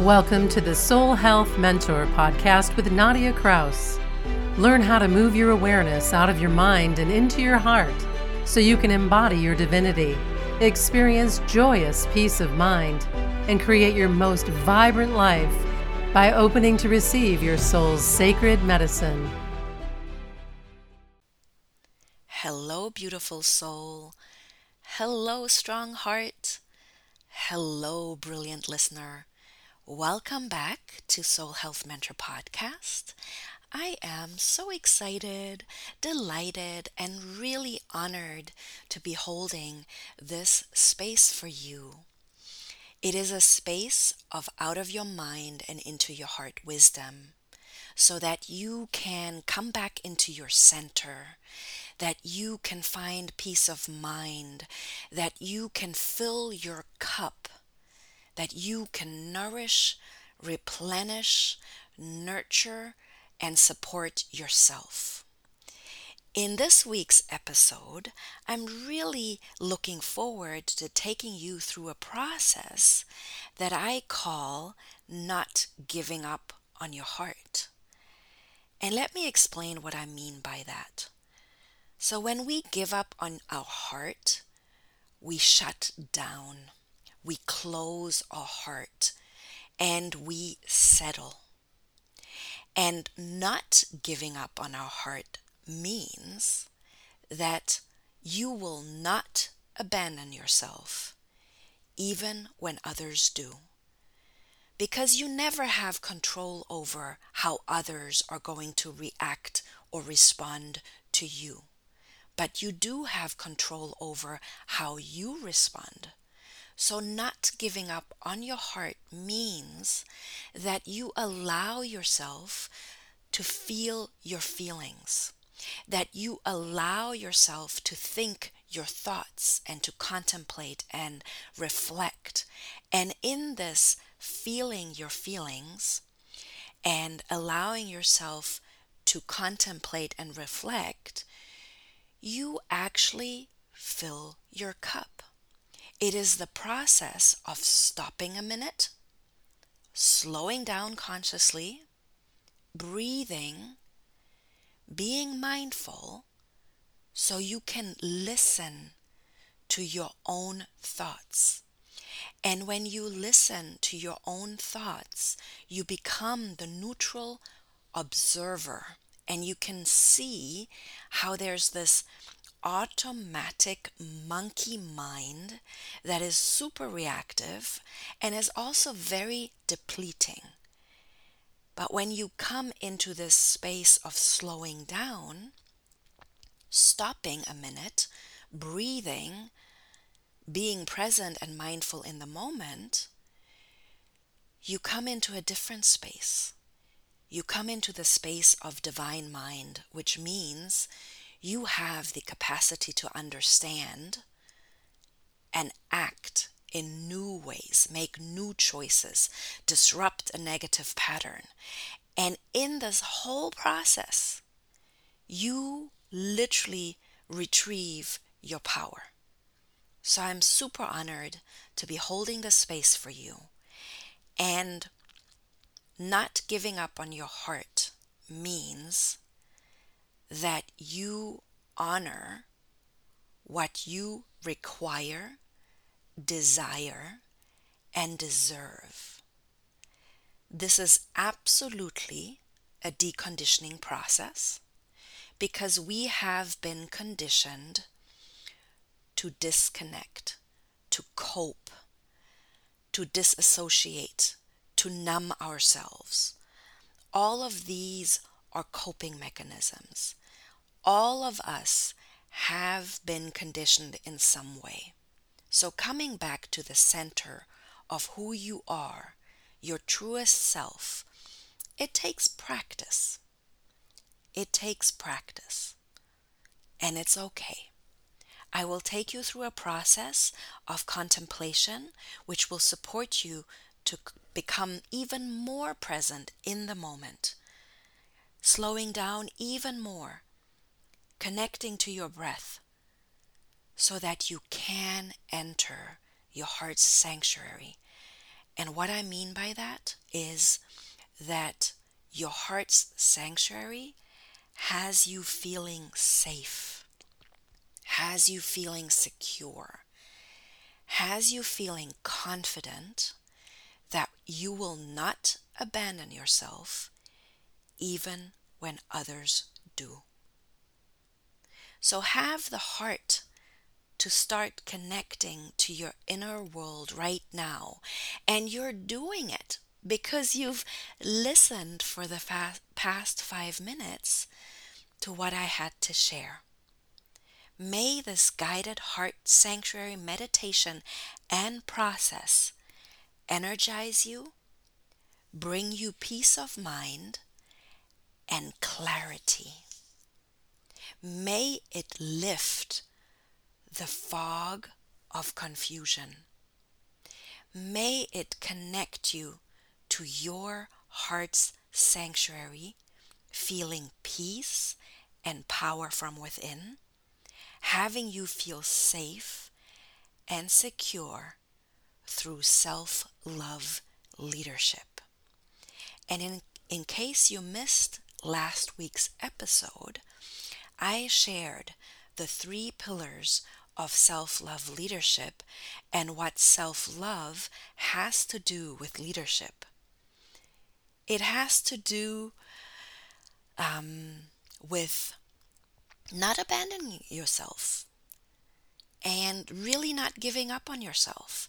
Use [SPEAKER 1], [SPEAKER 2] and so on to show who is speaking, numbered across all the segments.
[SPEAKER 1] Welcome to the Soul Health Mentor podcast with Nadia Kraus. Learn how to move your awareness out of your mind and into your heart so you can embody your divinity, experience joyous peace of mind, and create your most vibrant life by opening to receive your soul's sacred medicine.
[SPEAKER 2] Hello, beautiful soul. Hello, strong heart. Hello, brilliant listener. Welcome back to Soul Health Mentor Podcast. I am so excited, delighted, and really honored to be holding this space for you. It is a space of out of your mind and into your heart wisdom so that you can come back into your center, that you can find peace of mind, that you can fill your cup, that you can nourish, replenish, nurture, and support yourself. In this week's episode, I'm really looking forward to taking you through a process that I call not giving up on your heart. And let me explain what I mean by that. So, when we give up on our heart, we shut down, we close our heart, and we settle. And not giving up on our heart means that you will not abandon yourself, even when others do. Because you never have control over how others are going to react or respond to you. But you do have control over how you respond. So, not giving up on your heart means that you allow yourself to feel your feelings, that you allow yourself to think your thoughts and to contemplate and reflect. And in this feeling your feelings and allowing yourself to contemplate and reflect, you actually fill your cup. It is the process of stopping a minute, slowing down consciously, breathing, being mindful, so you can listen to your own thoughts. And when you listen to your own thoughts, you become the neutral observer and you can see how there's this automatic monkey mind that is super reactive and is also very depleting. But when you come into this space of slowing down, stopping a minute, breathing, being present and mindful in the moment, you come into a different space. You come into the space of divine mind, which means you have the capacity to understand and act in new ways, make new choices, disrupt a negative pattern. And in this whole process, you literally retrieve your power. So I'm super honored to be holding the space for you. And not giving up on your heart means that you honor what you require, desire, and deserve. This is absolutely a deconditioning process because we have been conditioned to disconnect, to cope, to disassociate, to numb ourselves. All of these are coping mechanisms. All of us have been conditioned in some way. So, coming back to the center of who you are, your truest self, it takes practice. It takes practice. And it's okay. I will take you through a process of contemplation which will support you to become even more present in the moment slowing down even more, connecting to your breath so that you can enter your heart's sanctuary. And what I mean by that is that your heart's sanctuary has you feeling safe, has you feeling secure, has you feeling confident that you will not abandon yourself even when others do. So have the heart to start connecting to your inner world right now. And you're doing it because you've listened for the fa- past five minutes to what I had to share. May this guided heart sanctuary meditation and process energize you, bring you peace of mind and clarity. May it lift the fog of confusion. May it connect you to your heart's sanctuary, feeling peace and power from within, having you feel safe and secure through self love leadership. And in, in case you missed last week's episode, I shared the three pillars of self love leadership and what self love has to do with leadership. It has to do um, with not abandoning yourself and really not giving up on yourself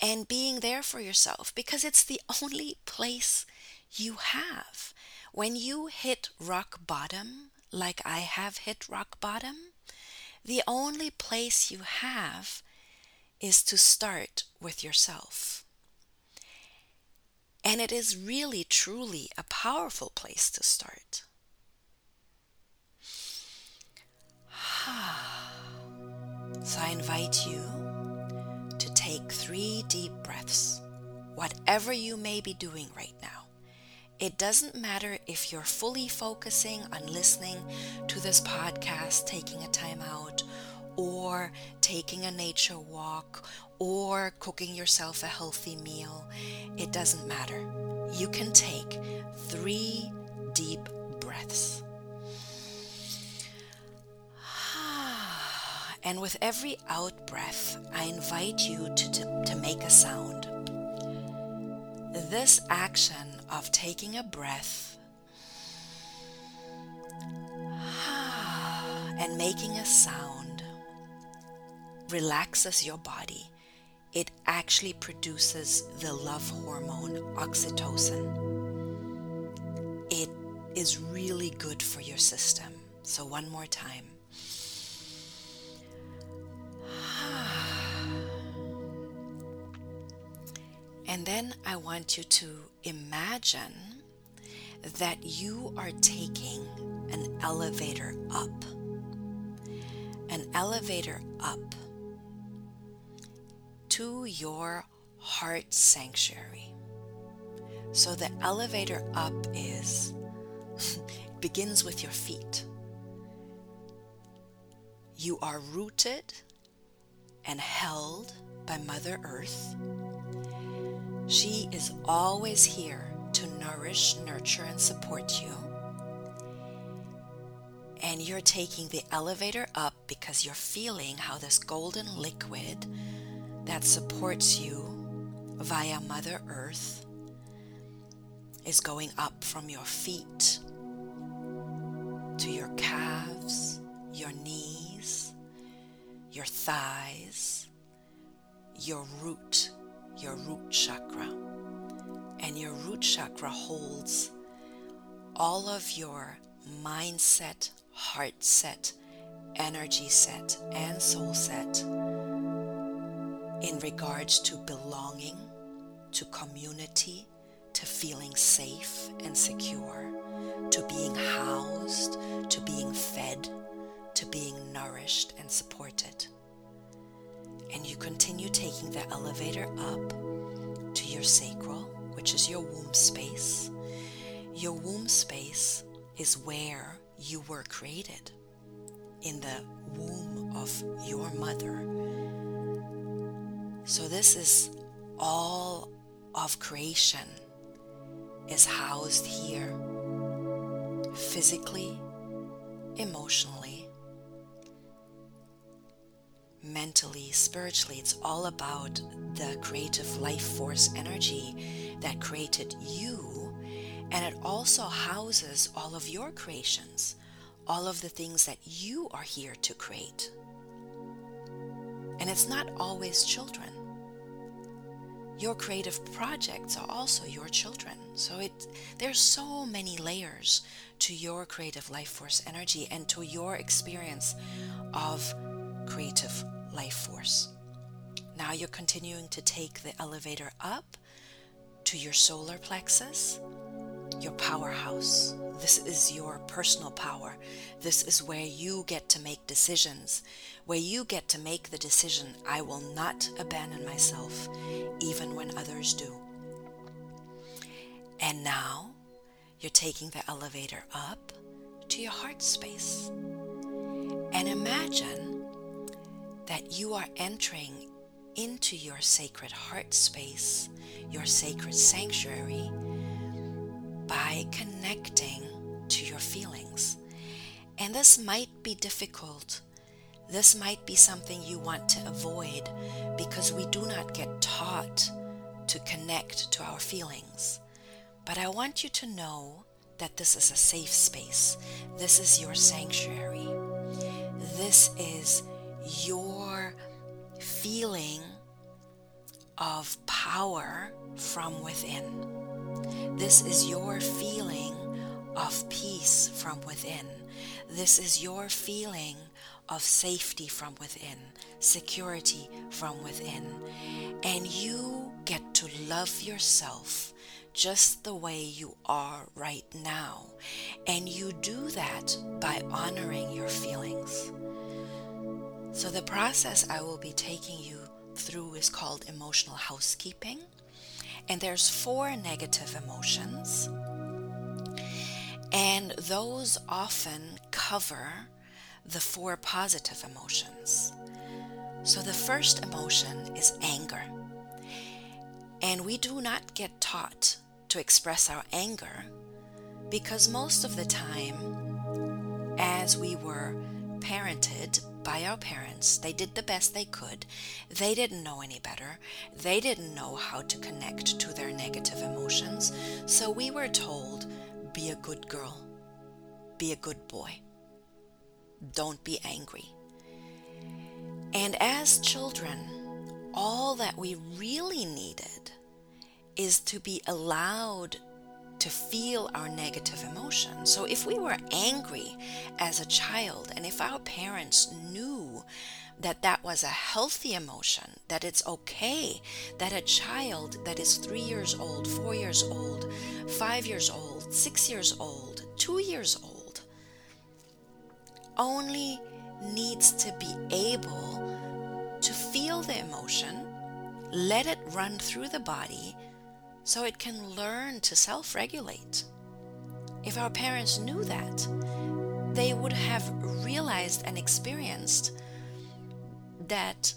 [SPEAKER 2] and being there for yourself because it's the only place you have. When you hit rock bottom, like I have hit rock bottom, the only place you have is to start with yourself. And it is really, truly a powerful place to start. So I invite you to take three deep breaths, whatever you may be doing right now. It doesn't matter if you're fully focusing on listening to this podcast, taking a time out, or taking a nature walk, or cooking yourself a healthy meal. It doesn't matter. You can take three deep breaths. And with every out breath, I invite you to, to, to make a sound. This action of taking a breath and making a sound relaxes your body. It actually produces the love hormone oxytocin. It is really good for your system. So, one more time. And then I want you to imagine that you are taking an elevator up. An elevator up to your heart sanctuary. So the elevator up is begins with your feet. You are rooted and held by Mother Earth she is always here to nourish, nurture, and support you. And you're taking the elevator up because you're feeling how this golden liquid that supports you via Mother Earth is going up from your feet to your calves, your knees, your thighs, your root your root chakra. And your root chakra holds all of your mindset, heart set, energy set, and soul set in regards to belonging, to community, to feeling safe and secure, to being housed, to being fed, to being nourished and supported and you continue taking the elevator up to your sacral, which is your womb space. Your womb space is where you were created in the womb of your mother. So, this is all of creation is housed here physically, emotionally, mentally, spiritually. It's all about the creative life force energy that created you. And it also houses all of your creations, all of the things that you are here to create. And it's not always children. Your creative projects are also your children. So it there's so many layers to your creative life force energy and to your experience of creative life force. Now you're continuing to take the elevator up to your solar plexus, your powerhouse. This is your personal power. This is where you get to make decisions, where you get to make the decision I will not abandon myself, even when others do. And now you're taking the elevator up to your heart space. And imagine that you are entering into your sacred heart space, your sacred sanctuary, by connecting to your feelings. And this might be difficult. This might be something you want to avoid because we do not get taught to connect to our feelings. But I want you to know that this is a safe space. This is your sanctuary. This is your feeling of power from within. This is your feeling of peace from within. This is your feeling of safety from within, security from within. And you get to love yourself just the way you are right now. And you do that by honoring your feelings. So, the process I will be taking you through is called emotional housekeeping. And there's four negative emotions. And those often cover the four positive emotions. So the first emotion is anger. And we do not get taught to express our anger because most of the time, as we were parented by our parents. They did the best they could. They didn't know any better. They didn't know how to connect to their negative emotions. So we were told be a good girl, be a good boy, don't be angry. And as children, all that we really needed is to be allowed to feel our negative emotions. So if we were angry as a child, and if our parents knew that that was a healthy emotion, that it's okay that a child that is three years old, four years old, five years old, six years old, two years old, only needs to be able to feel the emotion, let it run through the body, so it can learn to self regulate. If our parents knew that, they would have realized and experienced that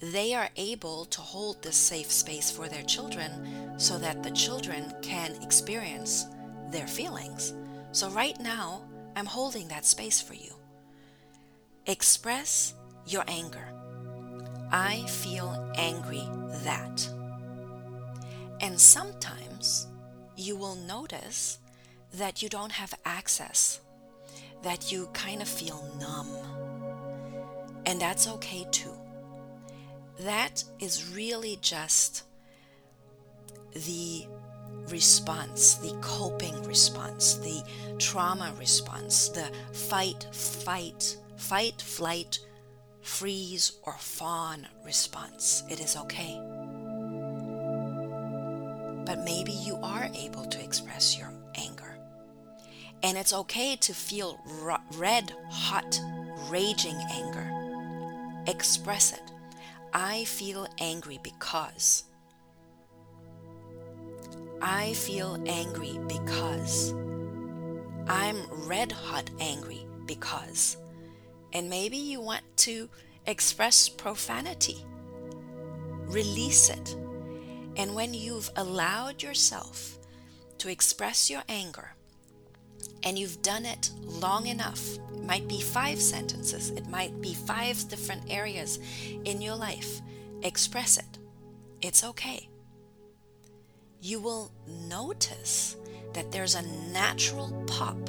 [SPEAKER 2] they are able to hold this safe space for their children so that the children can experience their feelings. So, right now, I'm holding that space for you. Express your anger. I feel angry that. And sometimes you will notice that you don't have access, that you kind of feel numb. And that's okay too. That is really just the response, the coping response, the trauma response, the fight, fight, fight, flight, freeze, or fawn response. It is okay but maybe you are able to express your anger. And it's okay to feel red, hot, raging anger. Express it. I feel angry because. I feel angry because. I'm red hot angry because. And maybe you want to express profanity. Release it And when you've allowed yourself to express your anger, and you've done it long enough, it might be five sentences, it might be five different areas in your life, express it. It's okay. You will notice that there's a natural pop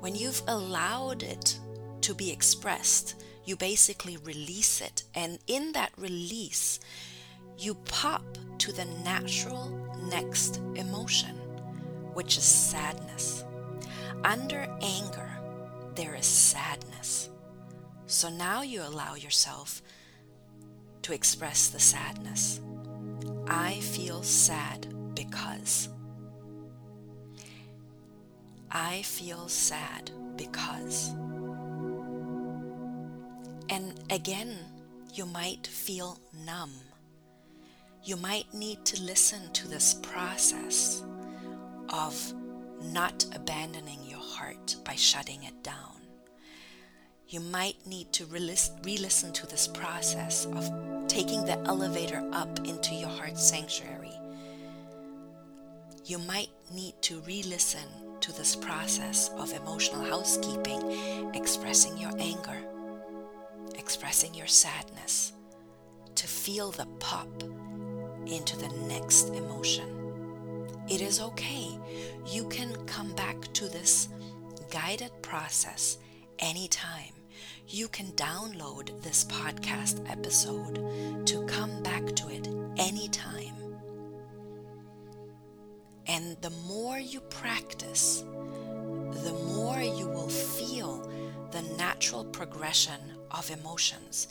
[SPEAKER 2] when you've allowed it to be expressed. You basically release it, and in that release, you pop to the natural next emotion, which is sadness. Under anger, there is sadness. So now you allow yourself to express the sadness. I feel sad because. I feel sad because. And again, you might feel numb you might need to listen to this process of not abandoning your heart by shutting it down. You might need to re listen to this process of taking the elevator up into your heart sanctuary. You might need to re listen to this process of emotional housekeeping, expressing your anger, expressing your sadness, to feel the pop into the next emotion. It is okay. You can come back to this guided process anytime. You can download this podcast episode to come back to it anytime. And the more you practice, the more you will feel the natural progression of emotions.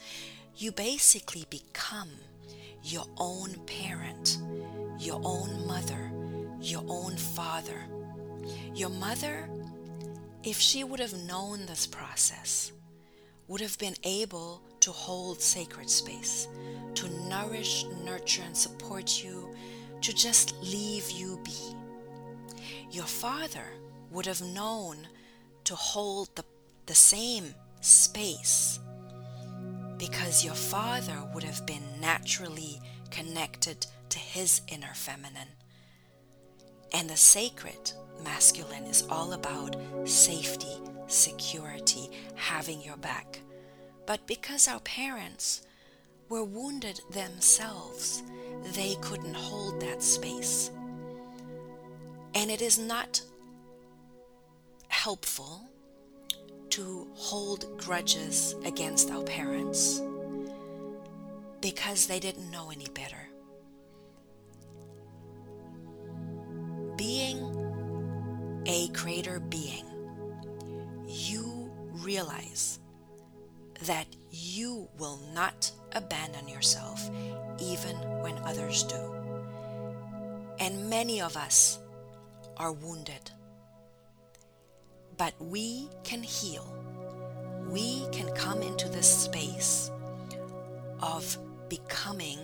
[SPEAKER 2] You basically become your own parent, your own mother, your own father. Your mother, if she would have known this process, would have been able to hold sacred space, to nourish, nurture, and support you, to just leave you be. Your father would have known to hold the, the same space because your father would have been naturally connected to his inner feminine. And the sacred masculine is all about safety, security, having your back. But because our parents were wounded themselves, they couldn't hold that space. And it is not helpful to hold grudges against our parents because they didn't know any better. Being a creator being, you realize that you will not abandon yourself even when others do. And many of us are wounded but we can heal. We can come into this space of becoming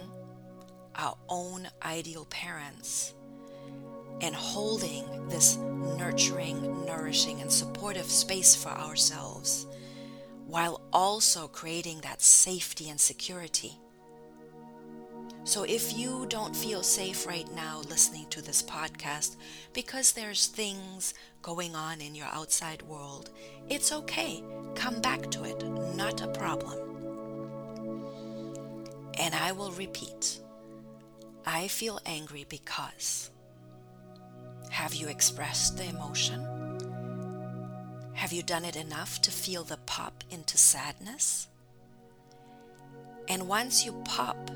[SPEAKER 2] our own ideal parents and holding this nurturing, nourishing, and supportive space for ourselves while also creating that safety and security so if you don't feel safe right now listening to this podcast because there's things going on in your outside world, it's okay. Come back to it, not a problem. And I will repeat I feel angry because. Have you expressed the emotion? Have you done it enough to feel the pop into sadness? And once you pop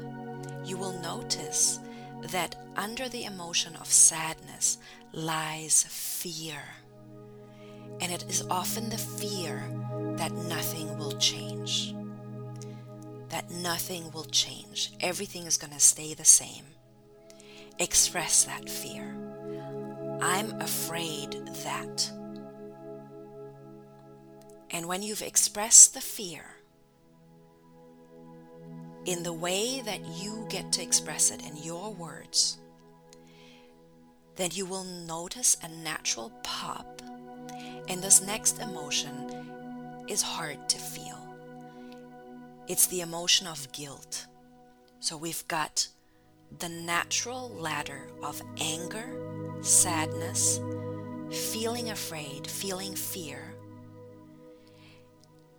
[SPEAKER 2] you will notice that under the emotion of sadness lies fear. And it is often the fear that nothing will change. That nothing will change. Everything is going to stay the same. Express that fear. I'm afraid that. And when you've expressed the fear, in the way that you get to express it in your words, then you will notice a natural pop, and this next emotion is hard to feel. It's the emotion of guilt. So we've got the natural ladder of anger, sadness, feeling afraid, feeling fear,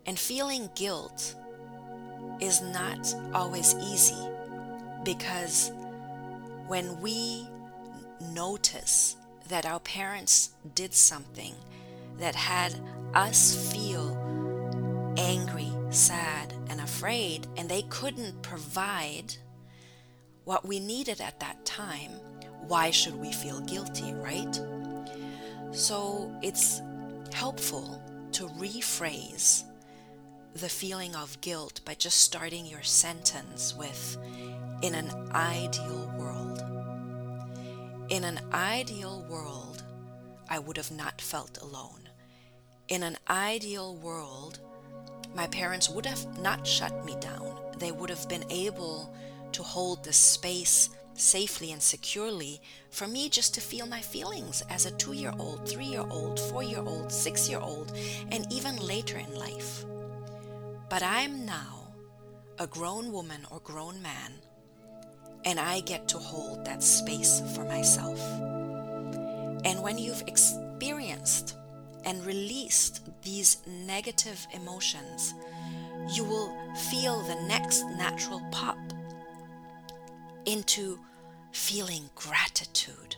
[SPEAKER 2] and feeling guilt is not always easy because when we notice that our parents did something that had us feel angry, sad, and afraid, and they couldn't provide what we needed at that time, why should we feel guilty, right? So it's helpful to rephrase the feeling of guilt by just starting your sentence with, in an ideal world. In an ideal world, I would have not felt alone. In an ideal world, my parents would have not shut me down. They would have been able to hold the space safely and securely for me just to feel my feelings as a two year old, three year old, four year old, six year old, and even later in life. But I'm now a grown woman or grown man, and I get to hold that space for myself. And when you've experienced and released these negative emotions, you will feel the next natural pop into feeling gratitude.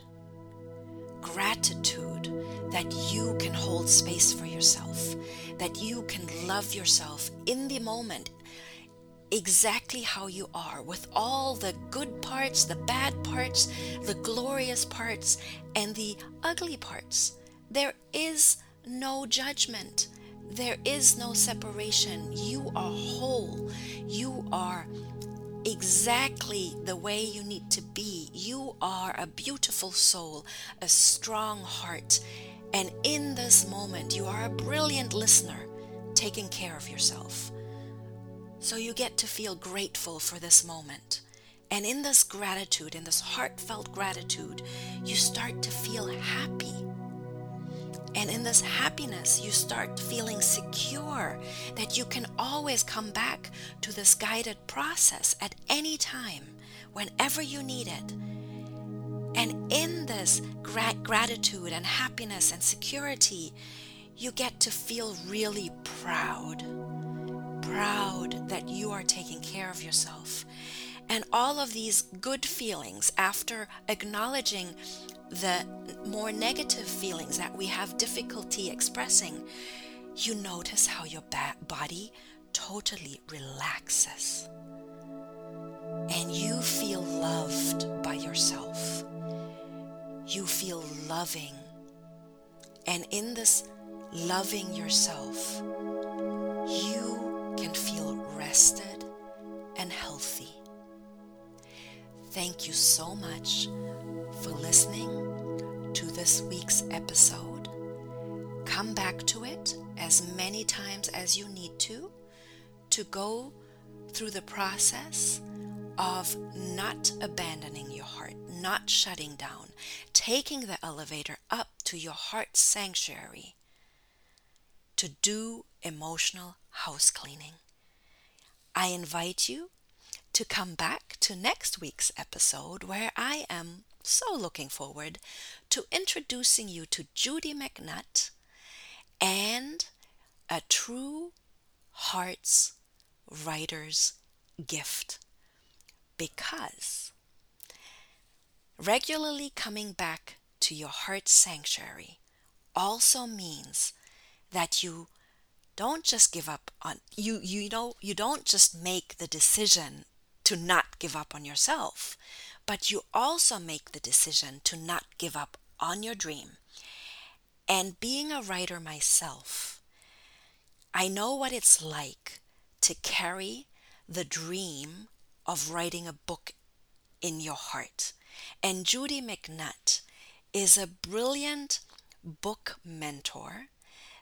[SPEAKER 2] Gratitude that you can hold space for yourself, that you can love yourself in the moment exactly how you are, with all the good parts, the bad parts, the glorious parts, and the ugly parts. There is no judgment. There is no separation. You are whole. You are exactly the way you need to be. You are a beautiful soul, a strong heart, and in this moment, you are a brilliant listener taking care of yourself. So you get to feel grateful for this moment. And in this gratitude, in this heartfelt gratitude, you start to feel happy and in this happiness, you start feeling secure that you can always come back to this guided process at any time, whenever you need it. And in this gra- gratitude and happiness and security, you get to feel really proud. Proud that you are taking care of yourself. And all of these good feelings after acknowledging the more negative feelings that we have difficulty expressing, you notice how your body totally relaxes. And you feel loved by yourself. You feel loving. And in this loving yourself, you can feel rested and healthy. Thank you so much for listening to this week's episode. Come back to it as many times as you need to to go through the process of not abandoning your heart, not shutting down, taking the elevator up to your heart sanctuary to do emotional house cleaning. I invite you to come back to next week's episode where I am so looking forward to introducing you to Judy McNutt and a true heart's writer's gift. Because regularly coming back to your heart sanctuary also means that you don't just give up on you you know you don't just make the decision to not give up on yourself but you also make the decision to not give up on your dream. And being a writer myself, I know what it's like to carry the dream of writing a book in your heart. And Judy McNutt is a brilliant book mentor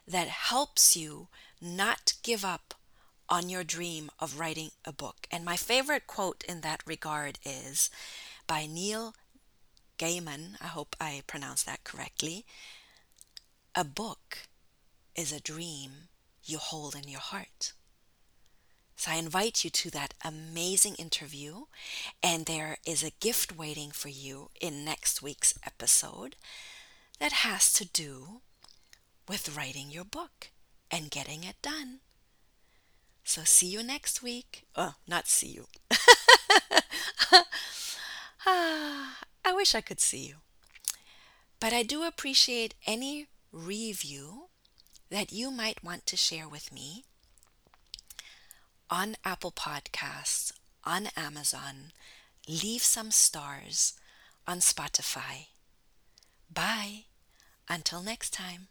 [SPEAKER 2] that helps you not give up on your dream of writing a book. And my favorite quote in that regard is by Neil Gaiman. I hope I pronounced that correctly. A book is a dream you hold in your heart. So I invite you to that amazing interview, and there is a gift waiting for you in next week's episode that has to do with writing your book and getting it done. So see you next week. Oh, not see you. ah, I wish I could see you. But I do appreciate any review that you might want to share with me on Apple Podcasts, on Amazon. Leave some stars on Spotify. Bye. Until next time.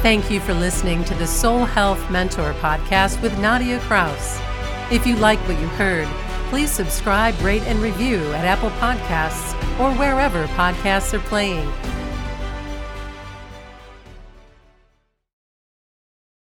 [SPEAKER 1] Thank you for listening to the Soul Health Mentor podcast with Nadia Kraus. If you like what you heard, please subscribe, rate, and review at Apple Podcasts or wherever podcasts are playing.